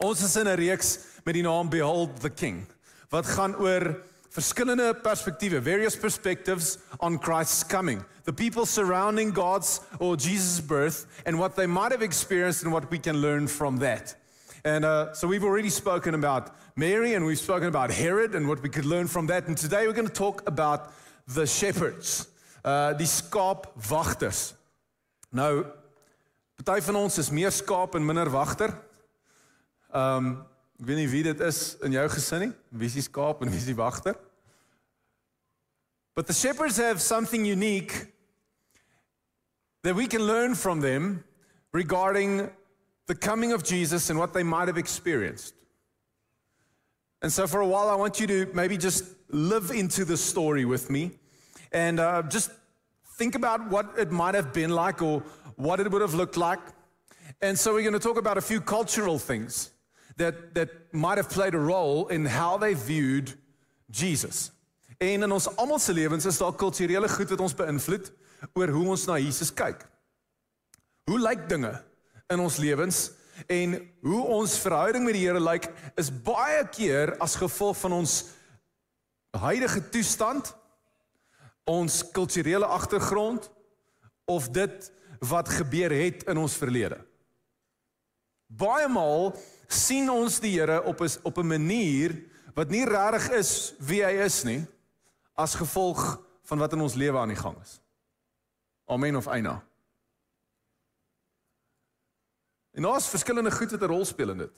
Ons is in 'n reeks met die naam Behold the King wat gaan oor verskillende perspektiewe, various perspectives on Christ's coming. The people surrounding God's or Jesus' birth and what they might have experienced and what we can learn from that. And uh, so we've already spoken about Mary and we've spoken about Herod and what we could learn from that. And today we're going to talk about the shepherds, uh, die skaapwagters. Nou, party van ons is meer skaap en minder wagter. Um ek weet nie wie dit is in jou gesin nie. Wie is die skaap en wie is die wagter? But the shepherds have something unique that we can learn from them regarding the coming of Jesus and what they might have experienced. And so, for a while, I want you to maybe just live into the story with me and uh, just think about what it might have been like or what it would have looked like. And so, we're going to talk about a few cultural things that, that might have played a role in how they viewed Jesus. En in ons almal se lewens is daar kulturele goed wat ons beïnvloed oor hoe ons na Jesus kyk. Hoe lyk dinge in ons lewens en hoe ons verhouding met die Here lyk is baie keer as gevolg van ons huidige toestand, ons kulturele agtergrond of dit wat gebeur het in ons verlede. Baie maal sien ons die Here op 'n op 'n manier wat nie regtig is wie hy is nie as gevolg van wat in ons lewe aan die gang is. Amen of eina. En daar's verskillende goed wat 'n rol speel in dit.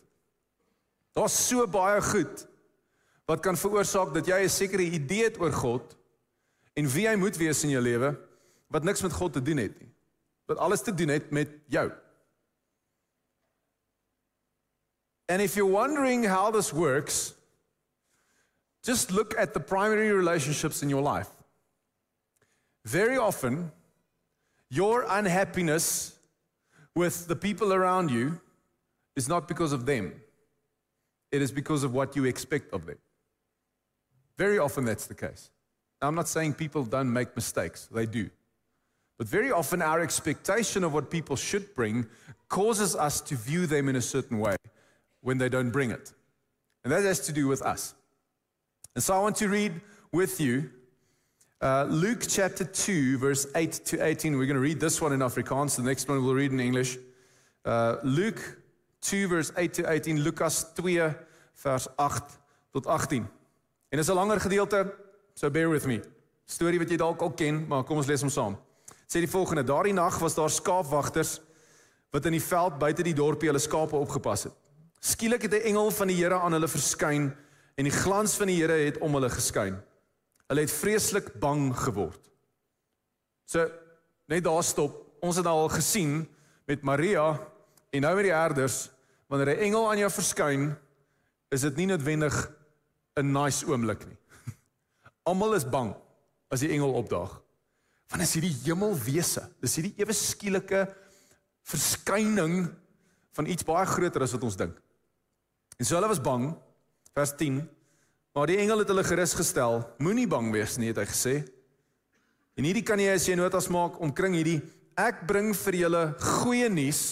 Daar's so baie goed wat kan veroorsaak dat jy 'n sekere idee het oor God en wie hy moet wees in jou lewe wat niks met God te doen het nie. Wat alles te doen het met jou. And if you're wondering how this works, just look at the primary relationships in your life. Very often, your unhappiness with the people around you is not because of them, it is because of what you expect of them. Very often, that's the case. Now, I'm not saying people don't make mistakes, they do. But very often, our expectation of what people should bring causes us to view them in a certain way when they don't bring it. And that has to do with us. And so I want to read with you uh, Luke chapter 2, verse 8 to 18. We're going to read this one in Afrikaans, the next one we'll read in English. Uh, Luke 2, verse 8 to 18. Lucas 2, vers 8 tot 18. En dis 'n langer gedeelte, so bear with me. Storie wat jy dalk al ken, maar kom ons lees hom saam. Sê die volgende: Daardie nag was daar skaapwagters wat in die veld buite die dorpie hulle skape opgepas het. Skielik het 'n engel van die Here aan hulle verskyn en die glans van die Here het om hulle geskyn. Hulle het vreeslik bang geword. So net daar stop. Ons het al gesien met Maria en nou met die herders wanneer 'n engel aan jou verskyn, is dit nie noodwendig 'n nice oomblik nie. Almal is bang as die engel opdaag. Want is hierdie hemelwese, dis hierdie ewe skielike verskyning van iets baie groter as wat ons dink. En so hulle was bang, vers 10. Maar die engel het hulle gerus gestel. Moenie bang wees nie, het hy gesê. En hierdie kan jy as jy notas maak omkring hierdie ek bring vir julle goeie nuus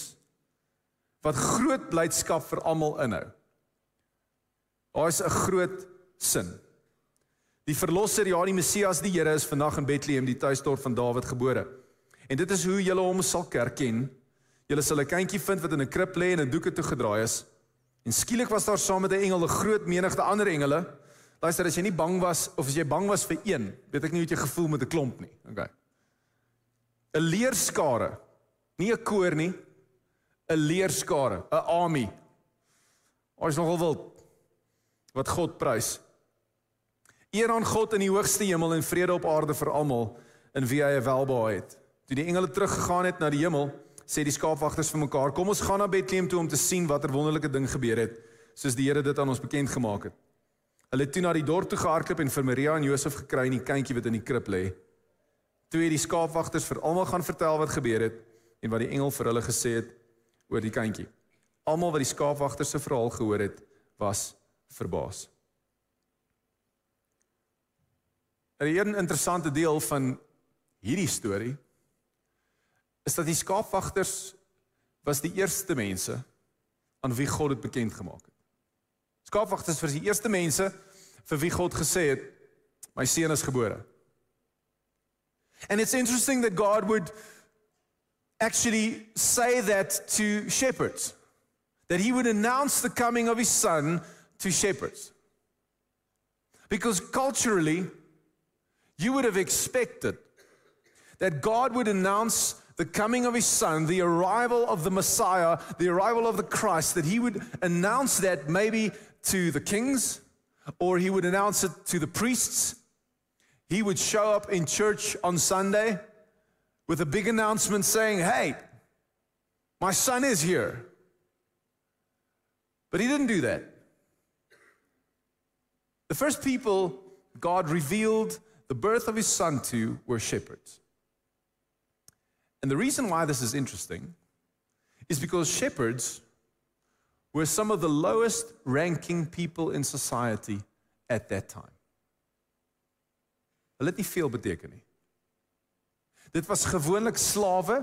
wat groot blydskap vir almal inhou. Daar's 'n groot sin. Die verlosser, ja, die Messias, die Here is vandag in Bethlehem, die tuisdorp van Dawid gebore. En dit is hoe julle hom sal erken. Julle sal 'n kindjie vind wat in 'n krib lê en 'n doeke toegedraai is. En skielik was daar saam met 'n engel 'n groot menigte ander engele. Luister, as jy nie bang was of as jy bang was vir een, weet ek nie hoe jy gevoel met 'n klomp nie. Okay. 'n Leerskare. Nie 'n koor nie. 'n Leerskare, 'n army. Ons nogal wil wat God prys. Eer aan God in die hoogste hemel en vrede op aarde vir almal in wie hy welbehae het. Toe die engele teruggegaan het na die hemel, sê die skaapwagters vir mekaar: "Kom ons gaan na Bethlehem toe om te sien watter wonderlike ding gebeur het, soos die Here dit aan ons bekend gemaak het." Hulle het toe na die dorp toe gehardloop en vir Maria en Josef gekry en die kindjie wat in die krib lê. Toe het die skaapwagters vir almal gaan vertel wat gebeur het en wat die engel vir hulle gesê het oor die kindjie. Almal wat die skaapwagters se verhaal gehoor het, was verbaas. 'n Een interessante deel van hierdie storie is dat die skaapwagters was die eerste mense aan wie God dit bekend gemaak het. Skaapwagters was die eerste mense vir wie God gesê het my seun is gebore. And it's interesting that God would actually say that to shepherds that he would announce the coming of his son to shepherds. Because culturally you would have expected that God would announce the coming of his son, the arrival of the Messiah, the arrival of the Christ, that he would announce that maybe to the kings or he would announce it to the priests. He would show up in church on Sunday with a big announcement saying, Hey, my son is here. But he didn't do that. The first people God revealed the birth of his son to were shepherds. And the reason why this is interesting is because shepherds were some of the lowest ranking people in society at that time. Hulle het nie veel beteken nie. Dit was gewoonlik slawe.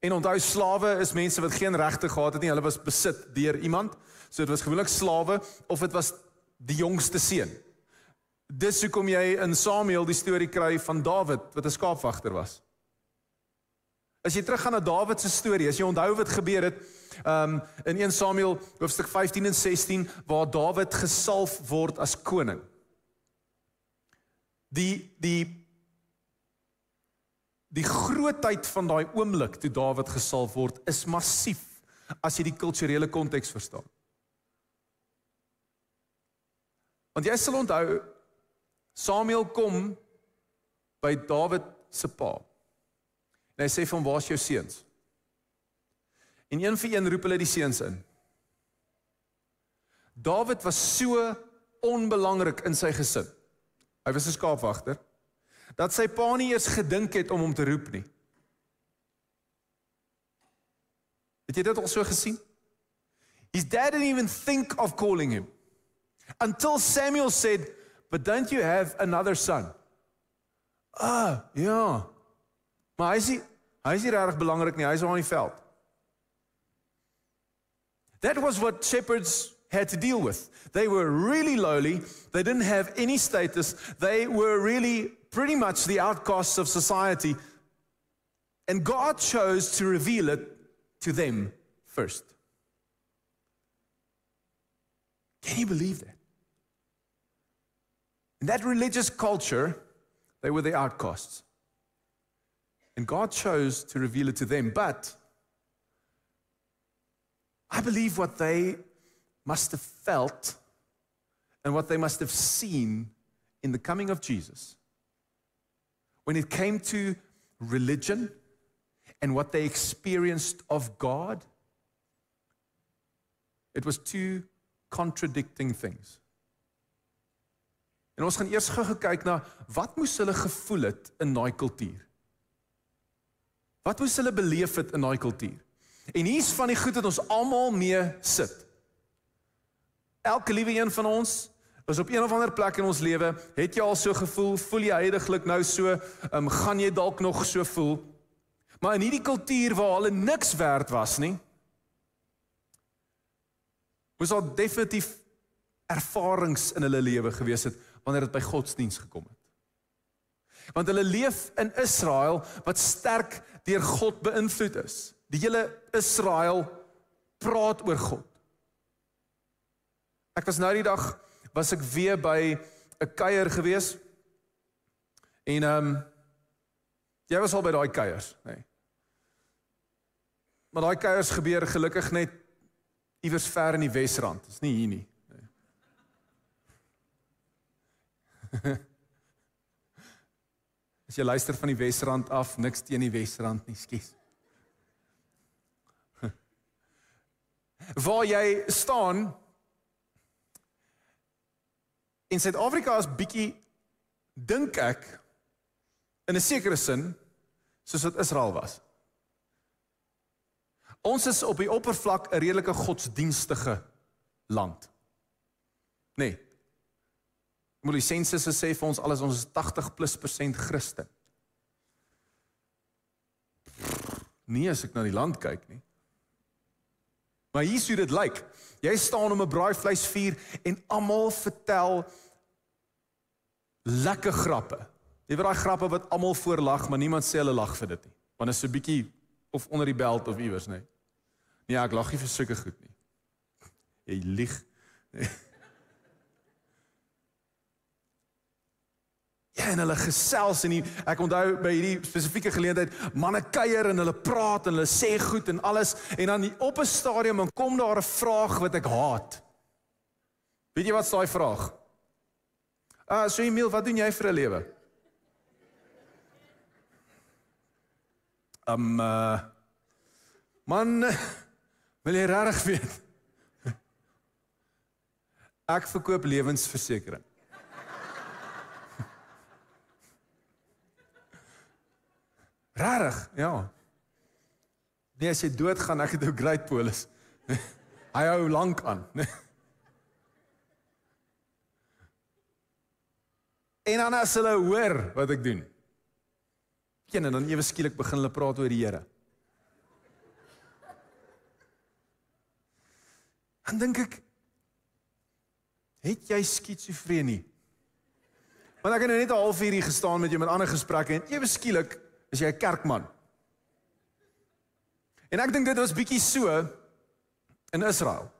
En onthou slawe is mense wat geen regte gehad het nie. Hulle was besit deur iemand. So dit was gewoonlik slawe of dit was die jongste seun. Dis hoekom jy in Samuel die storie kry van Dawid wat 'n skaapwagter was. As jy teruggaan na Dawid se storie, as jy onthou wat gebeur het, um in 1 Samuel hoofstuk 15 en 16 waar Dawid gesalf word as koning. Die die die grootheid van daai oomblik toe Dawid gesalf word is massief as jy die kulturele konteks verstaan. Want jy sal onthou Samuel kom by Dawid se pa. En hy sê van waar's jou seuns? En een vir een roep hulle die seuns in. Dawid was so onbelangrik in sy gesin. Hy was 'n skaapwagter dat sy pa nie eens gedink het om hom te roep nie. Het jy dit al so gesien? His dad didn't even think of calling him until Samuel said, "But don't you have another son?" Ah, ja. Maar hy sê Hy is nie regtig belangrik nie, hy is op die veld. That was what shepherds had to deal with. They were really lowly, they didn't have any status, they were really pretty much the outcasts of society. And God chose to reveal it to them first. Can you believe that? In that religious culture, they were the outcasts. And God chose to reveal it to them. But I believe what they must have felt and what they must have seen in the coming of Jesus, when it came to religion and what they experienced of God, it was two contradicting things. En ons gaan eers gou kyk na wat moes hulle gevoel het in daai kultuur. Wat moes hulle beleef het in daai kultuur? En hier's van die goed wat ons almal mee sit. Elke liewe een van ons is op een of ander plek in ons lewe, het jy al so gevoel, voel jy heidaglik nou so, um, gaan jy dalk nog so voel? Maar in hierdie kultuur waar hulle niks werd was nie, was daar definitief ervarings in hulle lewe gewees het wanneer dit by godsdiens gekom het. Want hulle leef in Israel wat sterk deur God beïnvloed is. Die hele Israel praat oor God. Ek was nou die dag was ek weer by 'n kuier gewees. En ehm um, jy was al by daai kuiers, nê. Nee. Maar daai kuiers gebeur gelukkig net iewers ver in die Wesrand. Dit is nie hier nie. Nee. As jy luister van die Wesrand af, niks teen die Wesrand nie, skies. Waar jy staan in Suid-Afrika is bietjie dink ek in 'n sekere sin soos wat Israel was. Ons is op die oppervlak 'n redelike godsdienstige land. Nee. Moet die sensus sê vir ons alles ons is 80 plus persent Christen. Nee as ek na die land kyk nie. Maar hier sou dit lyk. Jy staan om 'n braaivleisvuur en almal vertel lekker grappe. Jy weet daai grappe wat almal voorlag, maar niemand sê hulle lag vir dit nie. Want dit is so bietjie of onder die beld of iewers, nê. Nee. nee, ek lag nie vir sulke goed nie. Jy lieg. Ja, en hulle gesels en die, ek onthou by hierdie spesifieke geleentheid, manne kuier en hulle praat en hulle sê goed en alles en dan op 'n stadium dan kom daar 'n vraag wat ek haat. Weet jy wat is daai vraag? Ah, so Emil, wat doen jy vir 'n lewe? Um uh, man, wil jy regtig weet? Ek verkoop lewensversekering. Rarig, ja. Nee, as jy doodgaan, ek het 'n great polis. Hy hou lank aan. en dan as hulle hoor wat ek doen. Ken en dan ewe skielik begin hulle praat oor die Here. Dan dink ek het jy skitsofrenie? Want ek het nou net 'n halfuur hier gestaan met jou met ander gesprekke en ewe skielik is jy 'n kerkman. En ek dink dit was bietjie so in Israel.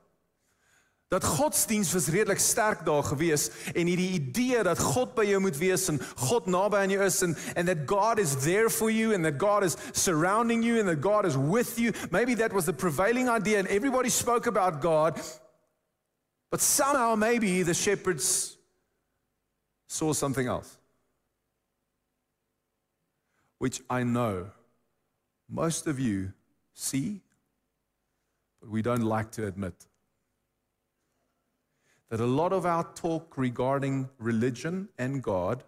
Dat godsdiens was redelik sterk daar gewees en hierdie idee dat God by jou moet wees en God naby aan jou is en and that God is there for you and that God is surrounding you and that God is with you. Maybe that was the prevailing idea and everybody spoke about God. But somehow maybe the shepherds saw something else. Which I know most of you see, but we don't like to admit. That a lot of our talk regarding religion and God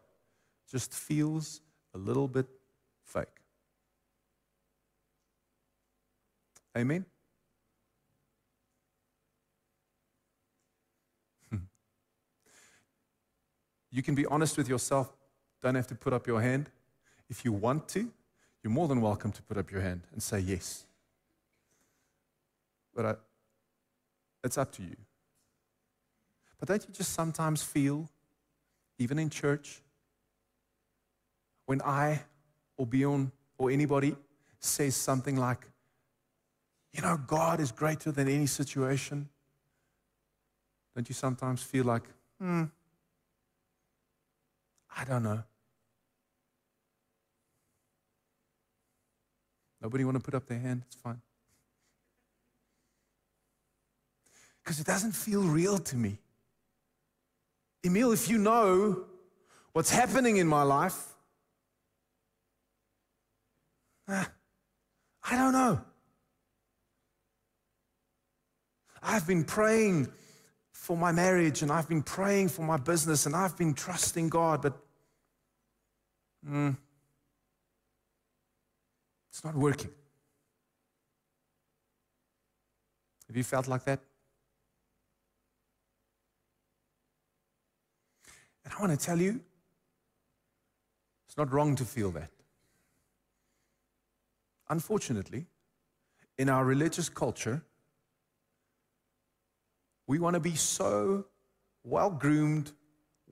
just feels a little bit fake. Amen? Hmm. you can be honest with yourself, don't have to put up your hand. If you want to, you're more than welcome to put up your hand and say yes. But I, it's up to you. But don't you just sometimes feel, even in church, when I or Bjorn or anybody says something like, you know, God is greater than any situation? Don't you sometimes feel like, hmm, I don't know. Nobody want to put up their hand? It's fine. Because it doesn't feel real to me. Emil, if you know what's happening in my life, uh, I don't know. I've been praying for my marriage and I've been praying for my business and I've been trusting God, but mm, it's not working. Have you felt like that? And I want to tell you, it's not wrong to feel that. Unfortunately, in our religious culture, we want to be so well groomed,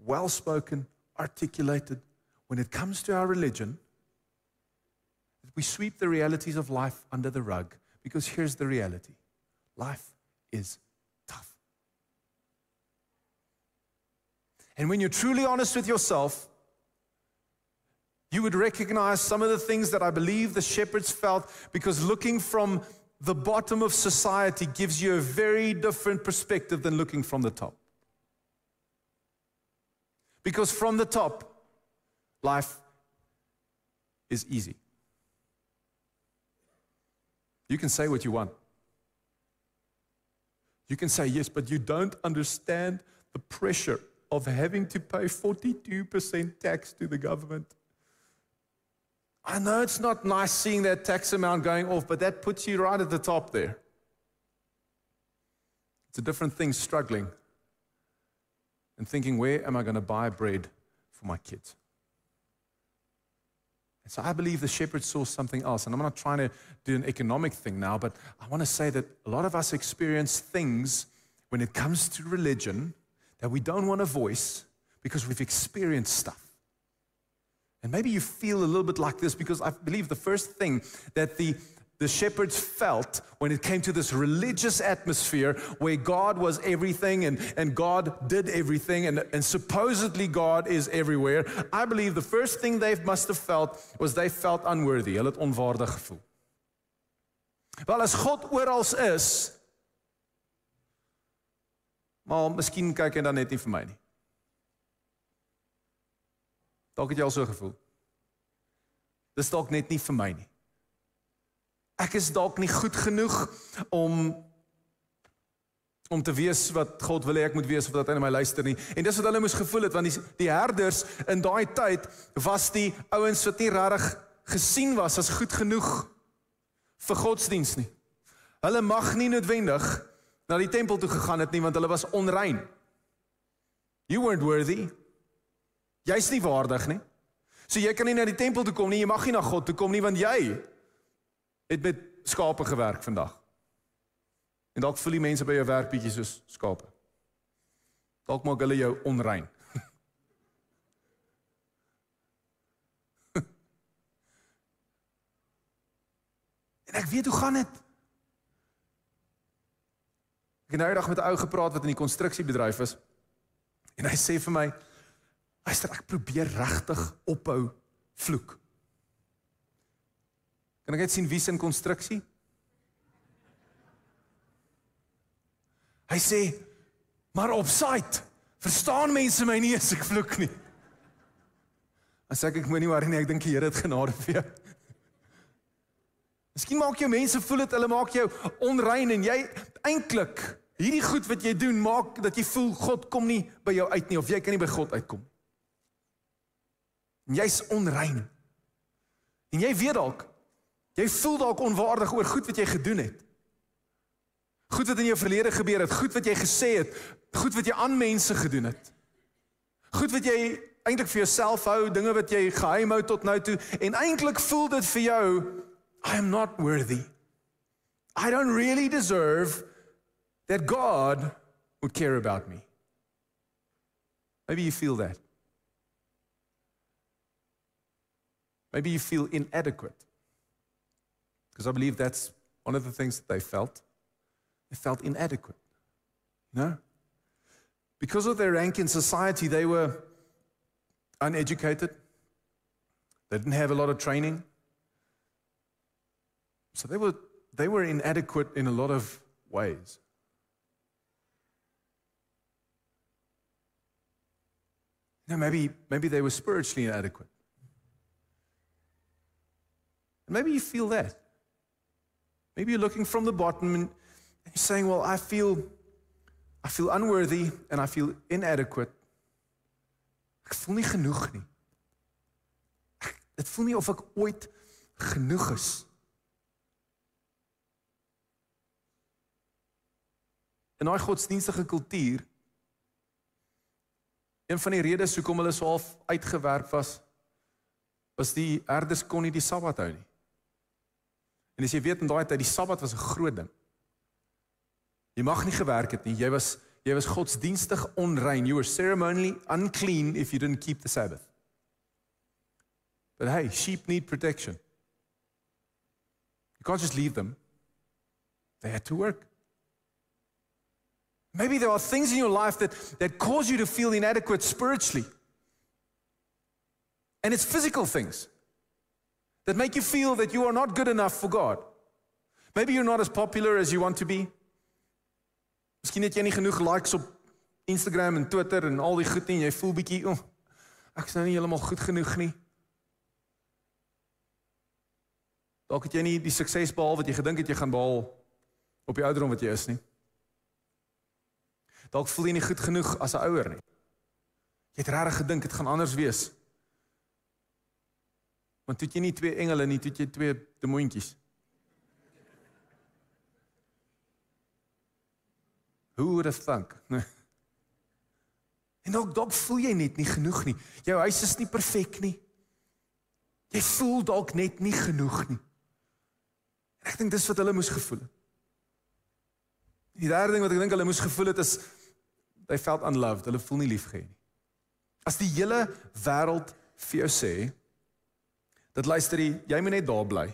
well spoken, articulated when it comes to our religion we sweep the realities of life under the rug because here's the reality life is tough. And when you're truly honest with yourself, you would recognize some of the things that I believe the shepherds felt because looking from the bottom of society gives you a very different perspective than looking from the top. Because from the top, life is easy. You can say what you want. You can say yes, but you don't understand the pressure of having to pay 42% tax to the government. I know it's not nice seeing that tax amount going off, but that puts you right at the top there. It's a different thing struggling and thinking, where am I going to buy bread for my kids? So I believe the shepherd saw something else. And I'm not trying to do an economic thing now, but I want to say that a lot of us experience things when it comes to religion that we don't want to voice because we've experienced stuff. And maybe you feel a little bit like this because I believe the first thing that the the shepherds felt when it came to this religious atmosphere where God was everything and, and God did everything and, and supposedly God is everywhere. I believe the first thing they must have felt was they felt unworthy. Hulle het onwaardig gevoel. Wel as God oral is, maar miskien kyk hy dan net nie vir my nie. Dalk het jy al so gevoel. Dis dalk net nie vir my nie. Ek is dalk nie goed genoeg om om te wees wat God wil hê ek moet wees of dat hy na my luister nie. En dis wat hulle moes gevoel het want die die herders in daai tyd was die ouens wat nie regtig gesien was as goed genoeg vir godsdiens nie. Hulle mag nie noodwendig na die tempel toe gegaan het nie want hulle was onrein. You weren't worthy. Jy's nie waardig nie. So jy kan nie na die tempel toe kom nie, jy mag nie na God toe kom nie want jy het met skape gewerk vandag. En dalk voel die mense by jou werk bietjie soos skape. Dalk maak hulle jou onrein. en ek weet hoe gaan dit? Ek het nou eendag met 'n ou gepraat wat in die konstruksiebedryf is. En hy sê vir my, "Luister, ek probeer regtig ophou vloek." Kan ek net sien wie se in konstruksie? Hy sê, "Maar op site, verstaan mense my nie as ek vloek nie." As ek ek moenie worry nie, ek dink die Here het genade vir jou. Miskien maak jy mense voel dit hulle maak jou onrein en jy eintlik hierdie goed wat jy doen maak dat jy voel God kom nie by jou uit nie of jy kan nie by God uitkom. En jy's onrein. En jy weet dalk Jy voel dalk onwaardig oor goed wat jy gedoen het. Goed wat in jou verlede gebeur het, goed wat jy gesê het, goed wat jy aan mense gedoen het. Goed wat jy eintlik vir jouself hou, dinge wat jy geheim hou tot nou toe en eintlik voel dit vir jou I am not worthy. I don't really deserve that God would care about me. Maybe you feel that. Maybe you feel inadequate. Because I believe that's one of the things that they felt. They felt inadequate. You know? Because of their rank in society, they were uneducated. They didn't have a lot of training. So they were, they were inadequate in a lot of ways. You know, maybe, maybe they were spiritually inadequate. Maybe you feel that. Maybe you're looking from the bottom and you're saying, Well, I feel, I feel unworthy and I feel inadequate. Ek voel nie genoeg nie. Dit voel nie of ek ooit genoeg is. In daai godsdienstige kultuur een van die redes hoekom hulle so half uitgewerk was was die herders kon nie die Sabbat hou nie. En as jy weet in daai tyd die Sabbat was 'n groot ding. Jy mag nie gewerk het nie. Jy was jy was godsdienstig onrein. You were ceremonially unclean if you didn't keep the Sabbath. But hey, sheep need protection. You can't just leave them. They had to work. Maybe there are things in your life that, that cause you to feel inadequate spiritually. And it's physical things that make you feel that you are not good enough for God. Maybe you're not as popular as you want to be. Miskien het jy nie genoeg likes op Instagram en Twitter en al die goed nie en jy voel bietjie, "O, oh, ek is nou nie heeltemal goed genoeg nie." Dalk het jy nie die sukses behaal wat jy gedink het jy gaan behaal op die ouderdom wat jy is nie. Dalk voel jy nie goed genoeg as 'n ouer nie. Jy het regtig gedink dit gaan anders wees. Want toe jy nie twee engele nie, toe jy twee demoontjies. Who would have thunk? En ook dalk voel jy net nie genoeg nie. Jou huis is nie perfek nie. Jy voel dalk net nie genoeg nie. En ek dink dis wat hulle moes gevoel het. Die derde ding wat ek dink hulle moes gevoel het is they felt unloved. Hulle voel nie liefgehad nie. As die hele wêreld vir jou sê dat luister jy, jy moet net daar bly.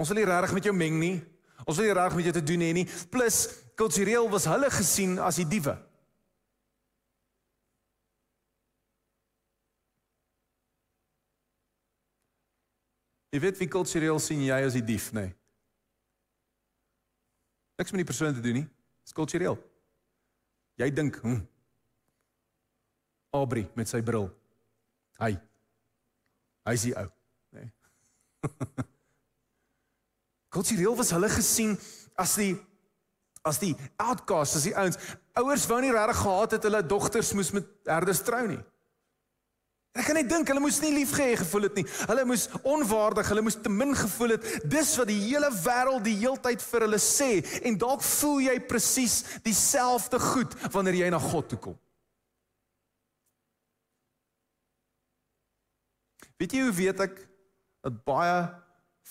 Ons wil nie regtig met jou meng nie. Ons wil nie regtig met jou te doen hê nie. Plus kultureel was hulle gesien as die diewe. Jy weet wie kultureel sien jy as die dief, nê? Nee. Niks met die persoon te doen nie. Dis kultureel. Jy dink, hm. Aubrey met sy bril. Hy. Hy is die ou. kultureel was hulle gesien as die as die outcasts, as die ouens. Ouers wou nie regtig gehad het hulle dogters moes met herders trou nie. Ek kan net dink hulle moes nie liefgehê gevoel het nie. Hulle moes onwaardig, hulle moes te min gevoel het. Dis wat die hele wêreld die heeltyd vir hulle sê en dalk voel jy presies dieselfde goed wanneer jy na God toe kom. Weet jy hoe weet ek dat baie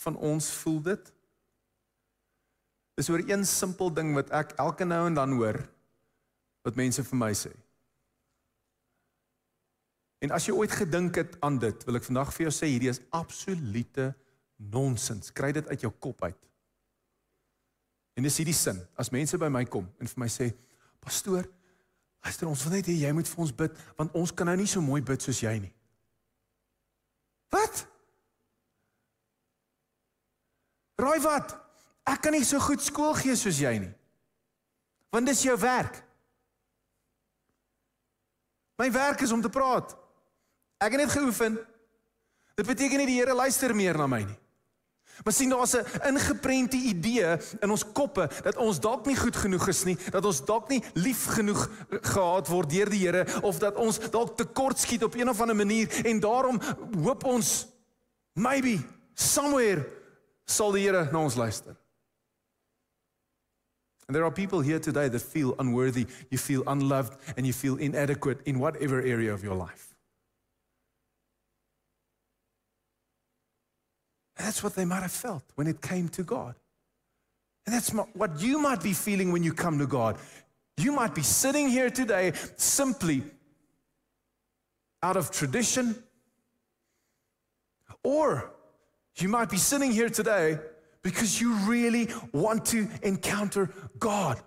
van ons voel dit? Dis oor een simpel ding wat ek elke nou en dan hoor wat mense vir my sê. En as jy ooit gedink het aan dit, wil ek vandag vir jou sê hierdie is absolute nonsens. Kry dit uit jou kop uit. En dis hierdie sin. As mense by my kom en vir my sê, "Pastoor, luister ons wil net hê jy moet vir ons bid want ons kan nou nie so mooi bid soos jy nie." Wat? Raai wat? Ek kan nie so goed skool gee soos jy nie. Want dis jou werk. My werk is om te praat. Ek het net geoefen. Dit beteken nie die Here luister meer na my nie. Maar sien daar's 'n ingeprente idee in ons koppe dat ons dalk nie goed genoeg is nie, dat ons dalk nie lief genoeg gehad word deur die Here of dat ons dalk tekort skiet op een of ander manier en daarom hoop ons maybe somewhere sal die Here na ons luister. And there are people here today that feel unworthy, you feel unloved and you feel inadequate in whatever area of your life. And that's what they might have felt when it came to God. And that's what you might be feeling when you come to God. You might be sitting here today simply out of tradition, or you might be sitting here today because you really want to encounter God.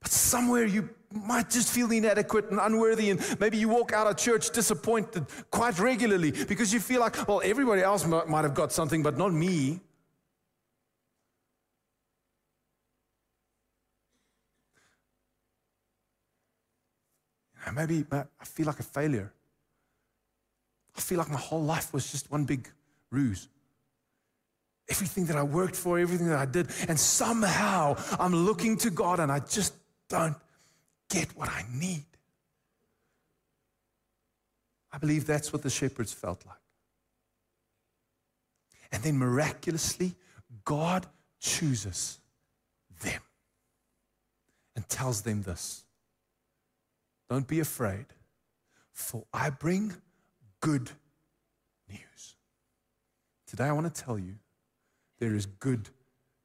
But somewhere you might just feel inadequate and unworthy, and maybe you walk out of church disappointed quite regularly because you feel like, well, everybody else might have got something, but not me. Maybe I feel like a failure. I feel like my whole life was just one big ruse. Everything that I worked for, everything that I did, and somehow I'm looking to God and I just don't get what I need. I believe that's what the shepherds felt like. And then miraculously, God chooses them and tells them this Don't be afraid, for I bring good news. Today, I want to tell you there is good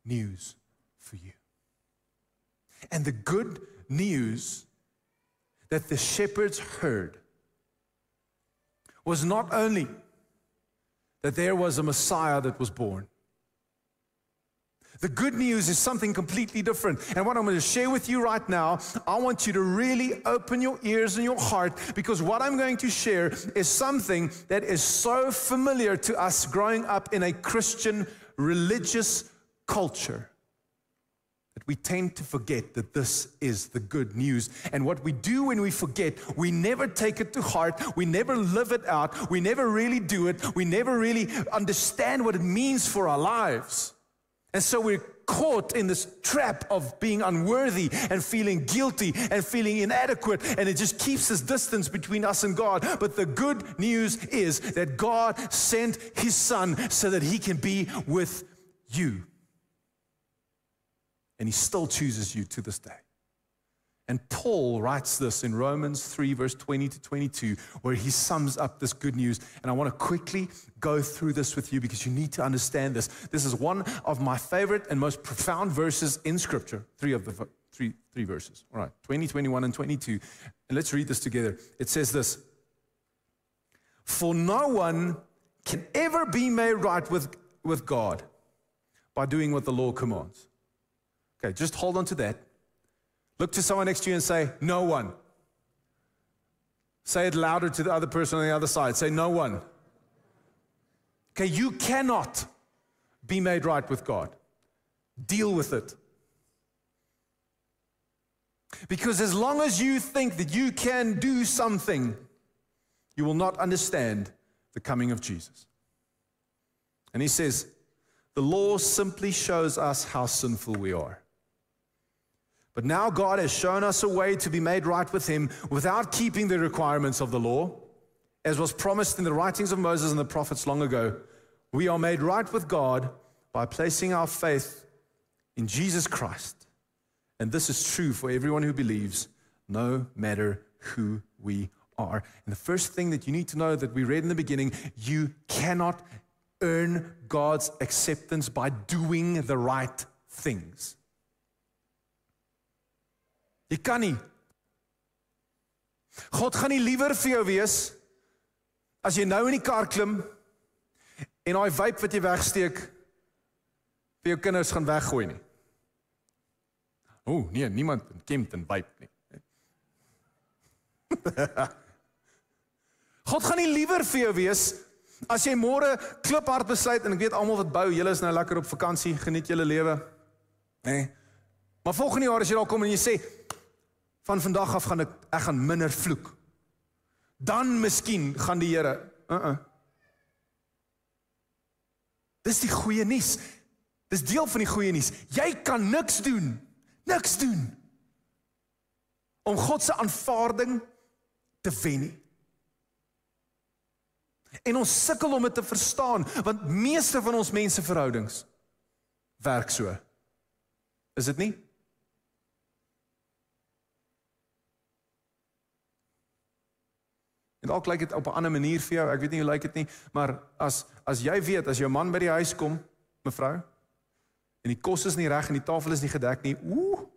news for you. And the good news that the shepherds heard was not only that there was a Messiah that was born. The good news is something completely different. And what I'm going to share with you right now, I want you to really open your ears and your heart because what I'm going to share is something that is so familiar to us growing up in a Christian religious culture that we tend to forget that this is the good news. And what we do when we forget, we never take it to heart, we never live it out, we never really do it, we never really understand what it means for our lives. And so we're caught in this trap of being unworthy and feeling guilty and feeling inadequate, and it just keeps this distance between us and God. But the good news is that God sent His Son so that He can be with you. And He still chooses you to this day. And Paul writes this in Romans 3, verse 20 to 22, where he sums up this good news. And I want to quickly go through this with you because you need to understand this. This is one of my favorite and most profound verses in Scripture. Three of the three, three verses. All right, 20, 21, and 22. And let's read this together. It says this For no one can ever be made right with, with God by doing what the law commands. Okay, just hold on to that. Look to someone next to you and say, No one. Say it louder to the other person on the other side. Say, No one. Okay, you cannot be made right with God. Deal with it. Because as long as you think that you can do something, you will not understand the coming of Jesus. And he says, the law simply shows us how sinful we are. But now God has shown us a way to be made right with Him without keeping the requirements of the law, as was promised in the writings of Moses and the prophets long ago. We are made right with God by placing our faith in Jesus Christ. And this is true for everyone who believes, no matter who we are. And the first thing that you need to know that we read in the beginning you cannot earn God's acceptance by doing the right things. Jy kan nie. God gaan nie liewer vir jou wees as jy nou in die kar klim en daai wyp wat jy wegsteek vir jou kinders gaan weggooi nie. O, nee, niemand in Kempton wyp nie. God gaan nie liewer vir jou wees as jy môre kliphard besluit en ek weet almal wat bou, julle is nou lekker op vakansie, geniet julle lewe. Nê? Nee. Maar volgende jaar as jy daar kom en jy sê van vandag af gaan ek ek gaan minder vloek. Dan miskien gaan die Here, uh uh. Dis die goeie nuus. Dis deel van die goeie nuus. Jy kan niks doen. Niks doen om God se aanvaarding te wen nie. En ons sukkel om dit te verstaan want meeste van ons menseverhoudings werk so. Is dit nie? En dalk lyk dit op 'n ander manier vir jou. Ek weet nie hoe lyk dit nie, maar as as jy weet as jou man by die huis kom, mevrou, en die kos is nie reg en die tafel is nie gedek nie, ooh.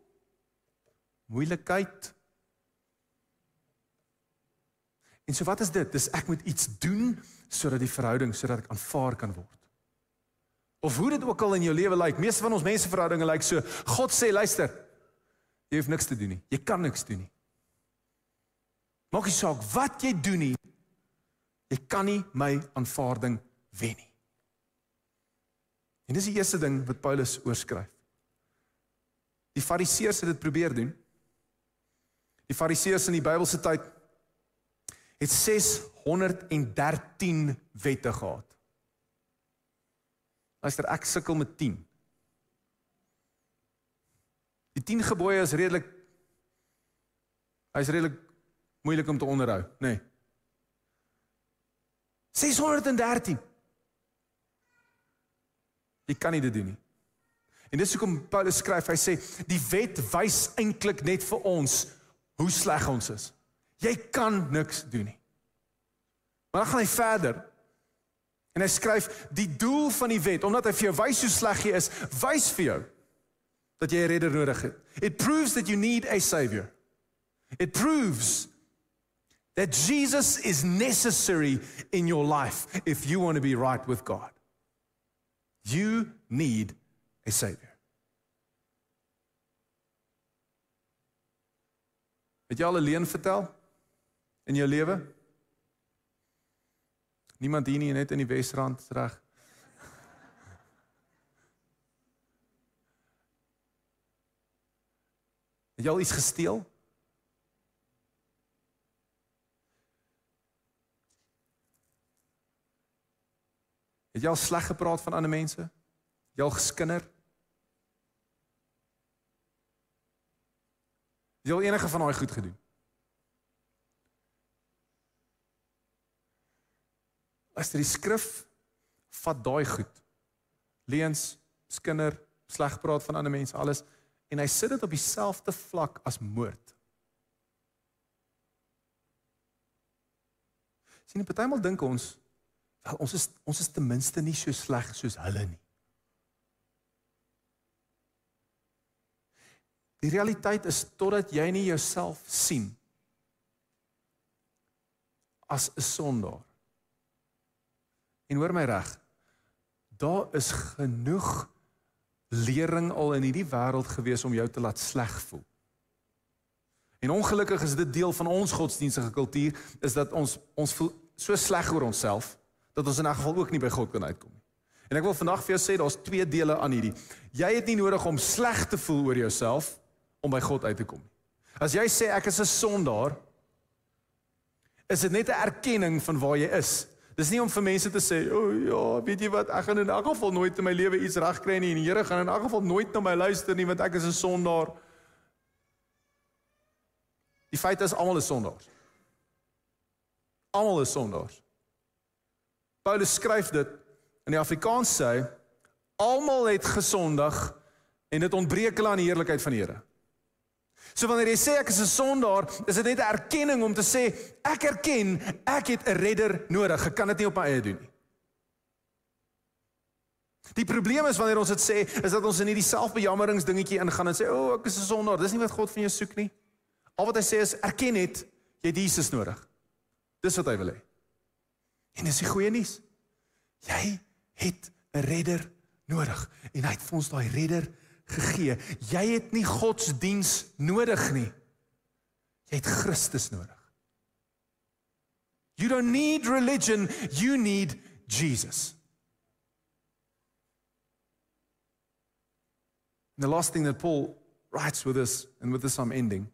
Moeilikheid. En so wat is dit? Dis ek moet iets doen sodat die verhouding sodat ek aanvaar kan word. Of hoe dit ook al in jou lewe lyk, meeste van ons menseverhoudinge lyk so. God sê, luister. Jy hoef niks te doen nie. Jy kan niks doen nie. Maak nie saak wat jy doen nie. Jy kan nie my aanvaarding wen nie. En dis die eerste ding wat Paulus oorskryf. Die Fariseërs het dit probeer doen. Die Fariseërs in die Bybelse tyd het 613 wette gehad. Luister, ek sukkel met 10. Die 10 gebooie is redelik hy's redelik moeilik om te onderhou, nê. Nee. 613. Jy kan nie dit doen nie. En dis hoekom Paulus skryf, hy sê die wet wys eintlik net vir ons hoe sleg ons is. Jy kan niks doen nie. Maar dan gaan hy verder. En hy skryf die doel van die wet, omdat hy vir jou wys hoe sleg jy is, wys vir jou dat jy 'n redder nodig het. It proves that you need a savior. It proves that Jesus is necessary in your life if you want to be right with God. You need a Savior. Het jy al 'n leuen vertel in jou lewe? Niemand hier nie net in die Wesrand reg. Het jy al iets gesteel? Het jy al sleg gepraat van ander mense? Het jy al geskinder? Het jy al enige van daai goed gedoen? As dit die skrif vat daai goed. Leuns, skinder, sleg praat van ander mense, alles en hy sit dit op dieselfde vlak as moord. sien, partymal dink ons wel ons is ons is ten minste nie so sleg soos hulle nie. Die realiteit is totdat jy nie jouself sien as 'n sondaar. En hoor my reg. Daar is genoeg lering al in hierdie wêreld gewees om jou te laat sleg voel. En ongelukkig is dit deel van ons godsdienstige kultuur is dat ons ons voel so sleg oor onsself dat ons in 'n geval ook nie by God kan uitkom nie. En ek wil vandag vir jou sê daar's twee dele aan hierdie. Jy het nie nodig om sleg te voel oor jouself om by God uit te kom nie. As jy sê ek is 'n sondaar, is dit net 'n erkenning van waar jy is. Dis nie om vir mense te sê, "O oh, ja, weet jy wat, ek gaan in elk geval nooit in my lewe iets regkry nie en die Here gaan in elk geval nooit na my luister nie want ek is 'n sondaar." Die feit is almal is sondaars. Almal is sondaars. Paulus skryf dit in die Afrikaans sê almal het gesondig en dit ontbreek hulle aan die heerlikheid van die Here. So wanneer jy sê ek is 'n sondaar, is dit net 'n erkenning om te sê ek erken ek het 'n redder nodig. Ek kan dit nie op my eie doen nie. Die probleem is wanneer ons dit sê, is dat ons in hierdie selfbejammeringsdingetjie ingaan en sê o, oh, ek is 'n sondaar. Dis nie wat God van jou soek nie. Al wat hy sê is erken net jy het Jesus nodig. Dis wat hy wil hê. En dis die goeie nuus. Jy het 'n redder nodig en hy het vir ons daai redder gegee. Jy het nie godsdiens nodig nie. Jy het Christus nodig. You don't need religion, you need Jesus. And the last thing that Paul writes with us, and with this I'm ending,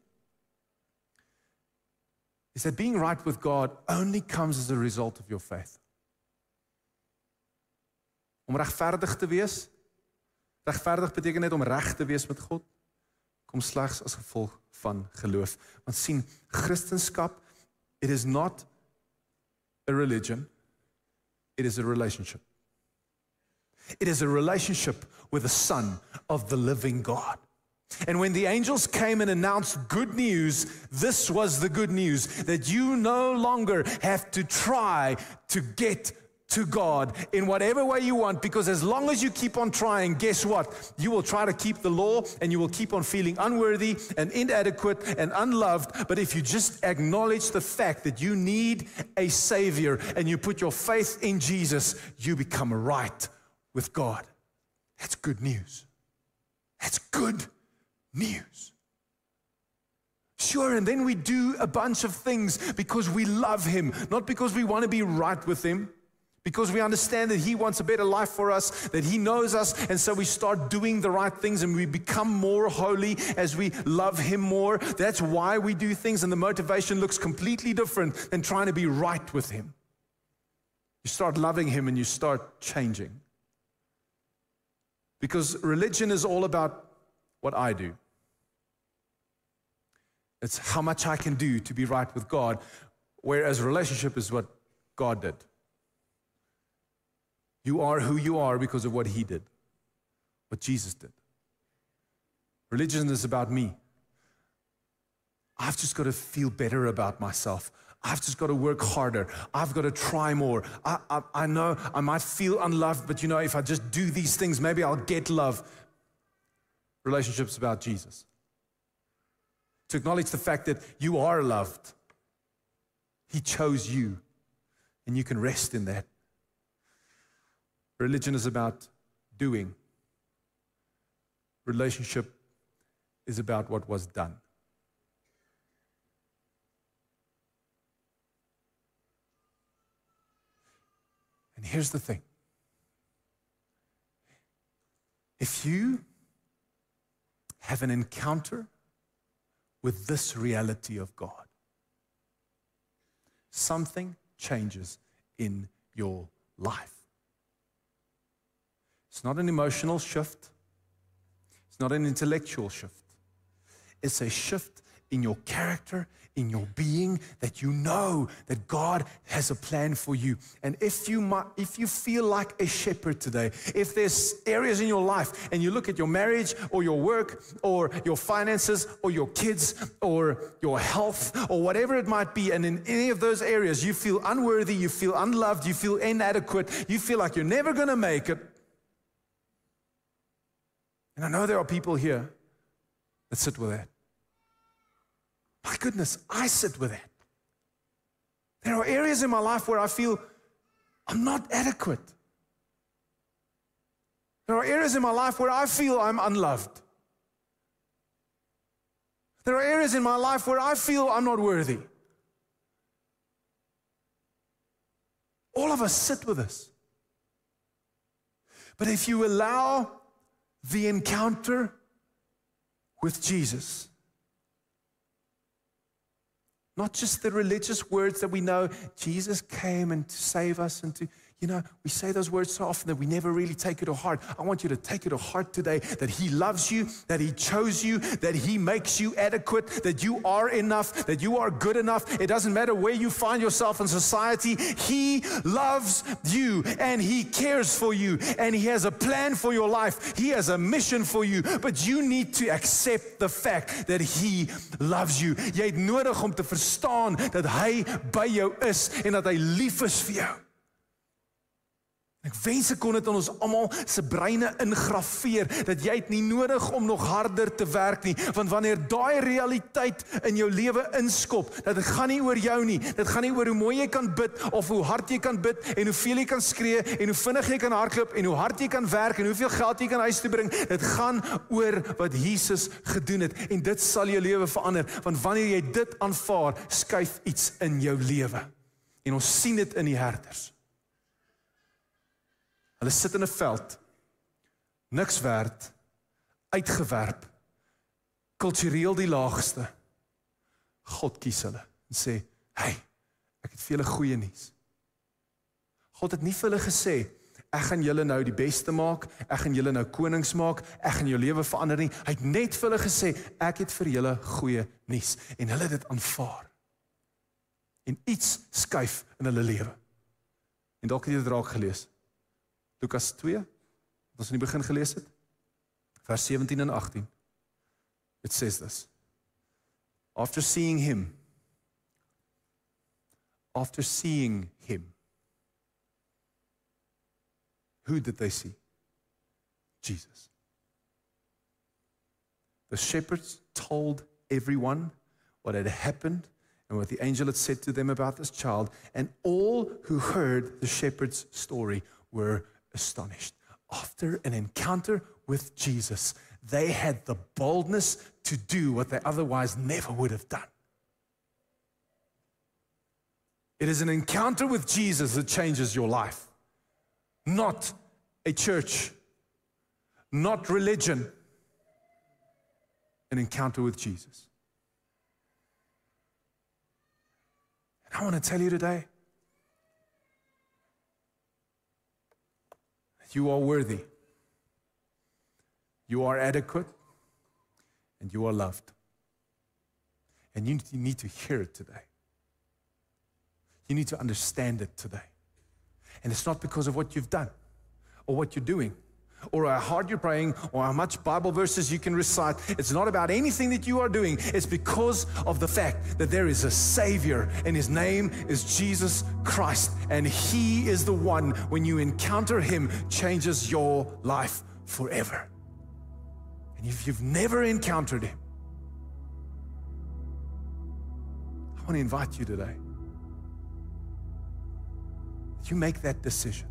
is that being right with God only comes as a result of your faith. Om regverdig te wees, regverdig beteken net om reg te wees met God, kom slegs as gevolg van geloof. Want sien, Christendom, it is not a religion, it is a relationship. It is a relationship with the Son of the living God. And when the angels came and announced good news, this was the good news that you no longer have to try to get to God in whatever way you want, because as long as you keep on trying, guess what? You will try to keep the law and you will keep on feeling unworthy and inadequate and unloved. But if you just acknowledge the fact that you need a Savior and you put your faith in Jesus, you become right with God. That's good news. That's good news. Sure, and then we do a bunch of things because we love Him, not because we want to be right with Him, because we understand that He wants a better life for us, that He knows us, and so we start doing the right things and we become more holy as we love Him more. That's why we do things, and the motivation looks completely different than trying to be right with Him. You start loving Him and you start changing. Because religion is all about what I do. It's how much I can do to be right with God, whereas relationship is what God did. You are who you are because of what He did, what Jesus did. Religion is about me. I've just got to feel better about myself. I've just got to work harder. I've got to try more. I, I, I know I might feel unloved, but you know, if I just do these things, maybe I'll get love. Relationships about Jesus. To acknowledge the fact that you are loved. He chose you, and you can rest in that. Religion is about doing, relationship is about what was done. And here's the thing if you have an encounter with this reality of God, something changes in your life. It's not an emotional shift, it's not an intellectual shift, it's a shift in your character, in your being, that you know that God has a plan for you. And if you might, if you feel like a shepherd today, if there's areas in your life and you look at your marriage or your work or your finances or your kids or your health or whatever it might be, and in any of those areas you feel unworthy, you feel unloved, you feel inadequate, you feel like you're never going to make it. And I know there are people here that sit with that. My goodness, I sit with that. There are areas in my life where I feel I'm not adequate. There are areas in my life where I feel I'm unloved. There are areas in my life where I feel I'm not worthy. All of us sit with this. But if you allow the encounter with Jesus, not just the religious words that we know, Jesus came and to save us and to, you know, we say those words so often that we never really take it to heart. I want you to take it to heart today that He loves you, that He chose you, that He makes you adequate, that you are enough, that you are good enough. It doesn't matter where you find yourself in society. He loves you and He cares for you and He has a plan for your life. He has a mission for you, but you need to accept the fact that He loves you. Jy het nodig om te verstaan dat Hy by jou is en dat Hy lief is vir jou. Ek wens ek kon dit in ons almal se breine ingraveer dat jy dit nie nodig om nog harder te werk nie want wanneer daai realiteit in jou lewe inskop dat dit gaan nie oor jou nie dit gaan nie oor hoe mooi jy kan bid of hoe hard jy kan bid en hoeveel jy kan skree en hoe vinnig jy kan hardloop en hoe hard jy kan werk en hoeveel geld jy kan huis toe bring dit gaan oor wat Jesus gedoen het. En dit sal jou lewe verander want wanneer jy dit aanvaar skuif iets in jou lewe. En ons sien dit in die herders Hulle sit in 'n veld. Niks werd uitgewerp. Kultureel die laagste. God kies hulle en sê, "Hey, ek het vir julle goeie nuus." God het nie vir hulle gesê, "Ek gaan julle nou die beste maak, ek gaan julle nou konings maak, ek gaan jou lewe verander nie." Hy het net vir hulle gesê, "Ek het vir julle goeie nuus." En hulle het dit aanvaar. En iets skuif in hulle lewe. En dalk het jy dit raak gelees. Lukas 2 wat ons in die begin gelees het vers 17 en 18 it says this after seeing him after seeing him who did they see? Jesus. The shepherds told everyone what had happened and what the angel had said to them about this child and all who heard the shepherds story were astonished. After an encounter with Jesus, they had the boldness to do what they otherwise never would have done. It is an encounter with Jesus that changes your life, not a church, not religion. An encounter with Jesus. And I want to tell you today You are worthy. You are adequate. And you are loved. And you need to hear it today. You need to understand it today. And it's not because of what you've done or what you're doing or how hard you're praying or how much Bible verses you can recite. It's not about anything that you are doing. It's because of the fact that there is a Savior and His name is Jesus Christ. And He is the one, when you encounter Him, changes your life forever. And if you've never encountered Him, I want to invite you today. You make that decision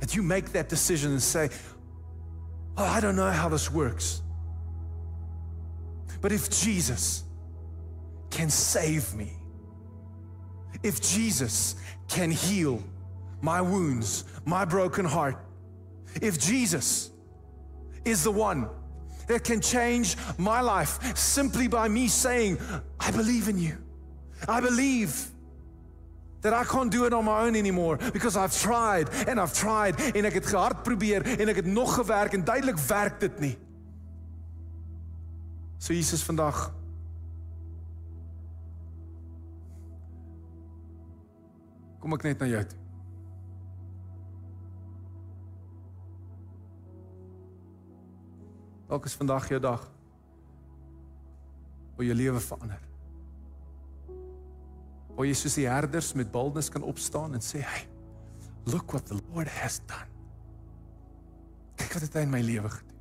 that you make that decision and say, Oh, I don't know how this works. But if Jesus can save me, if Jesus can heal my wounds, my broken heart, if Jesus is the one that can change my life simply by me saying, I believe in you, I believe that I can't do it on my own anymore because I've tried and I've tried en ek het gehard probeer en ek het nog gewerk en duidelik werk dit nie. So Jesus vandag Kom ek net na jou toe. Dalk is vandag jou dag waar jou lewe verander. Waar jy soos die herders met boldness kan opstaan en sê, "Hey, look what the Lord has done." Kyk wat hy in my lewe gedoen.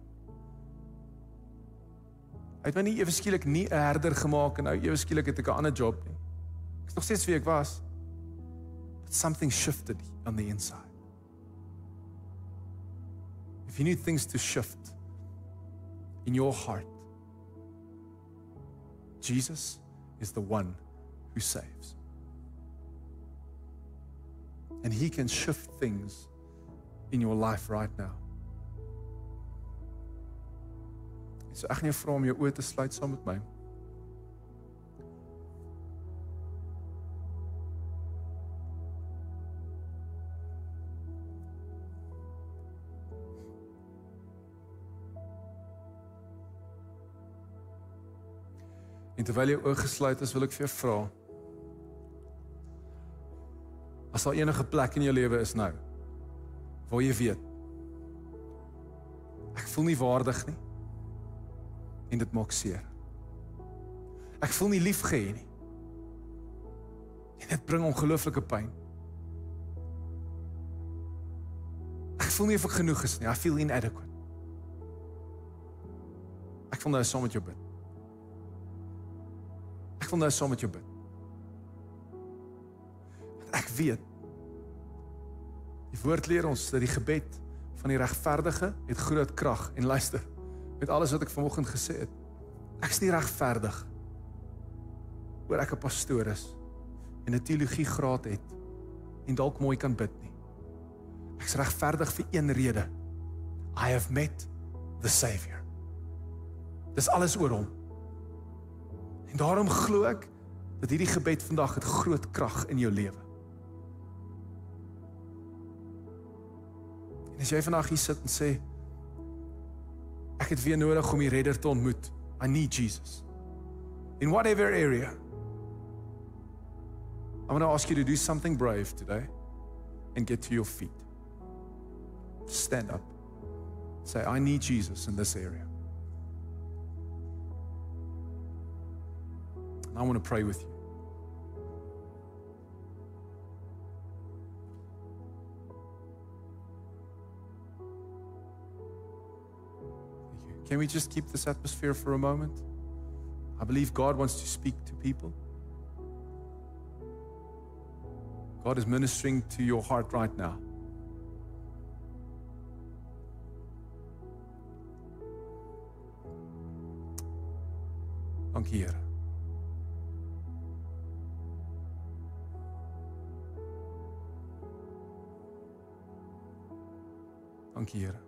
Hy het my nie ewe skielik nie 'n herder gemaak en nou ewe skielik het ek 'n ander job nie. Ek is nog steeds wie ek was. But something shifted on the inside. If you need things to shift in your heart, Jesus is the one who saves. And he can shift things in your life right now. So ek gaan jou vra om jou oë te sluit saam met my. En terwyl jou oë gesluit is, wil ek vir jou vra. Daar enige plek in jou lewe is nou waar jy weet ek voel nie waardig nie en dit maak seer. Ek voel nie liefgehê nie. En dit bring ongelooflike pyn. Ek voel nie of ek genoeg is nie. I feel inadequate. Ek wil nou saam met jou bid. Ek wil nou saam met jou bid. Want ek weet die woord leer ons dat die gebed van die regverdige het groot krag en luister met alles wat ek vanoggend gesê het. Ek's nie regverdig oor ek 'n pastoor is en 'n teologie graad het en dalk mooi kan bid nie. Ek's regverdig vir een rede. I have met the savior. Dis alles oor hom. En daarom glo ek dat hierdie gebed vandag het groot krag in jou lewe. En as jy vandag hier sit en sê ek het weer nodig om die redder te ontmoet. I need Jesus. In whatever area. I'm going to ask you to do something brave today and get to your feet. Stand up. Say I need Jesus in this area. And I want to pray with you. Can we just keep this atmosphere for a moment? I believe God wants to speak to people. God is ministering to your heart right now. Dankie Here. Dankie Here.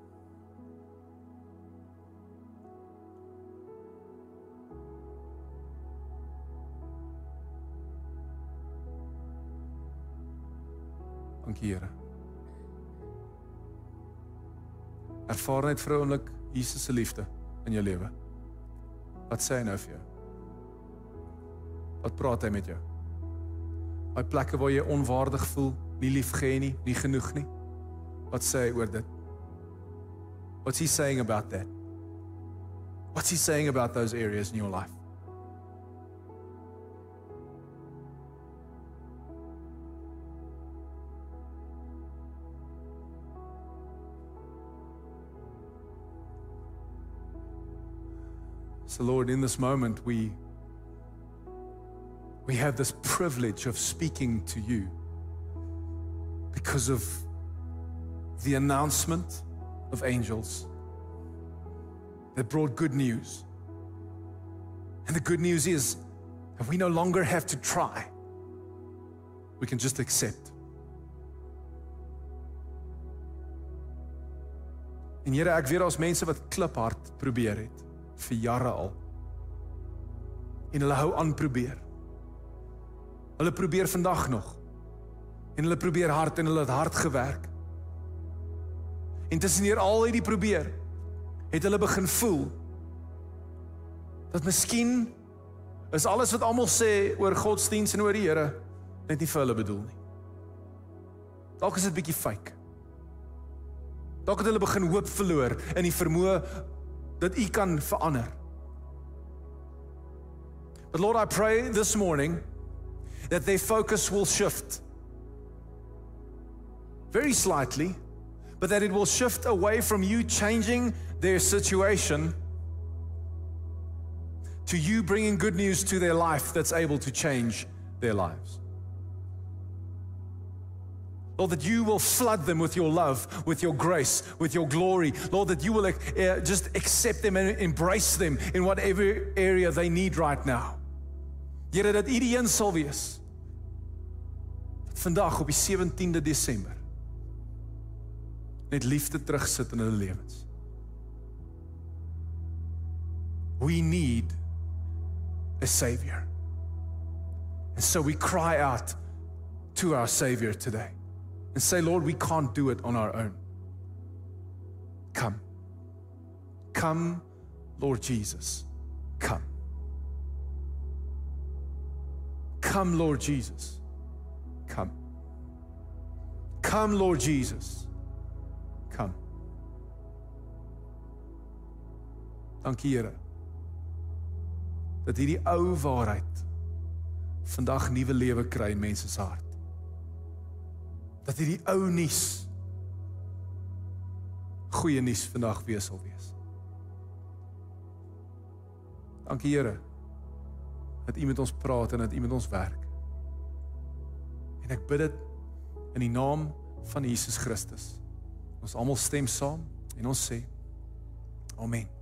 Dankie Here. Ervaar net vir 'n oomblik Jesus se liefde in jou lewe. Wat sê hy nou vir jou? Wat praat hy met jou? Daai plekke waar jy onwaardig voel, nie liefgehê nie, nie genoeg nie. Wat sê hy oor dit? What's he saying about that? What's he saying about those areas in your life? Lord, in this moment, we, we have this privilege of speaking to you because of the announcement of angels that brought good news. And the good news is that we no longer have to try, we can just accept. En Here, ek weet daar's mense wat kliphard probeer het vir jare al. En hulle hou aan probeer. Hulle probeer vandag nog. En hulle probeer hard en hulle het hard gewerk. En tussen hier al hierdie probeer het hulle begin voel Dat miskien is alles wat almal sê oor godsdiens en oor die Here net nie vir hulle bedoel nie. Dalk is dit bietjie fake. Dalk het hulle begin hoop verloor in die vermoë dat U kan verander. But Lord, I pray this morning that their focus will shift very slightly, but that it will shift away from you changing their situation to you bringing good news to their life that's able to change their lives. Lord, that you will flood them with your love, with your grace, with your glory. Lord, that you will uh, just accept them and embrace them in whatever area they need right now. Here dat U die een sal wees. Vandag op die 17de Desember net liefde terugsit in hulle lewens. We need a savior. And so we cry out to our savior today and say, Lord, we can't do it on our own. Come. Come, Lord Jesus. Come. Come, Lord Jesus. Come. Come, Lord Jesus. Come. Dankie Here. Dat hierdie ou waarheid vandag nuwe lewe kry in mense se hart. Dat hierdie ou nuus goeie nuus vandag wees sal wees. Dankie Here dat U met ons praat en dat U met ons werk. En ek bid dit in die naam van Jesus Christus. Ons almal stem saam en ons sê Amen.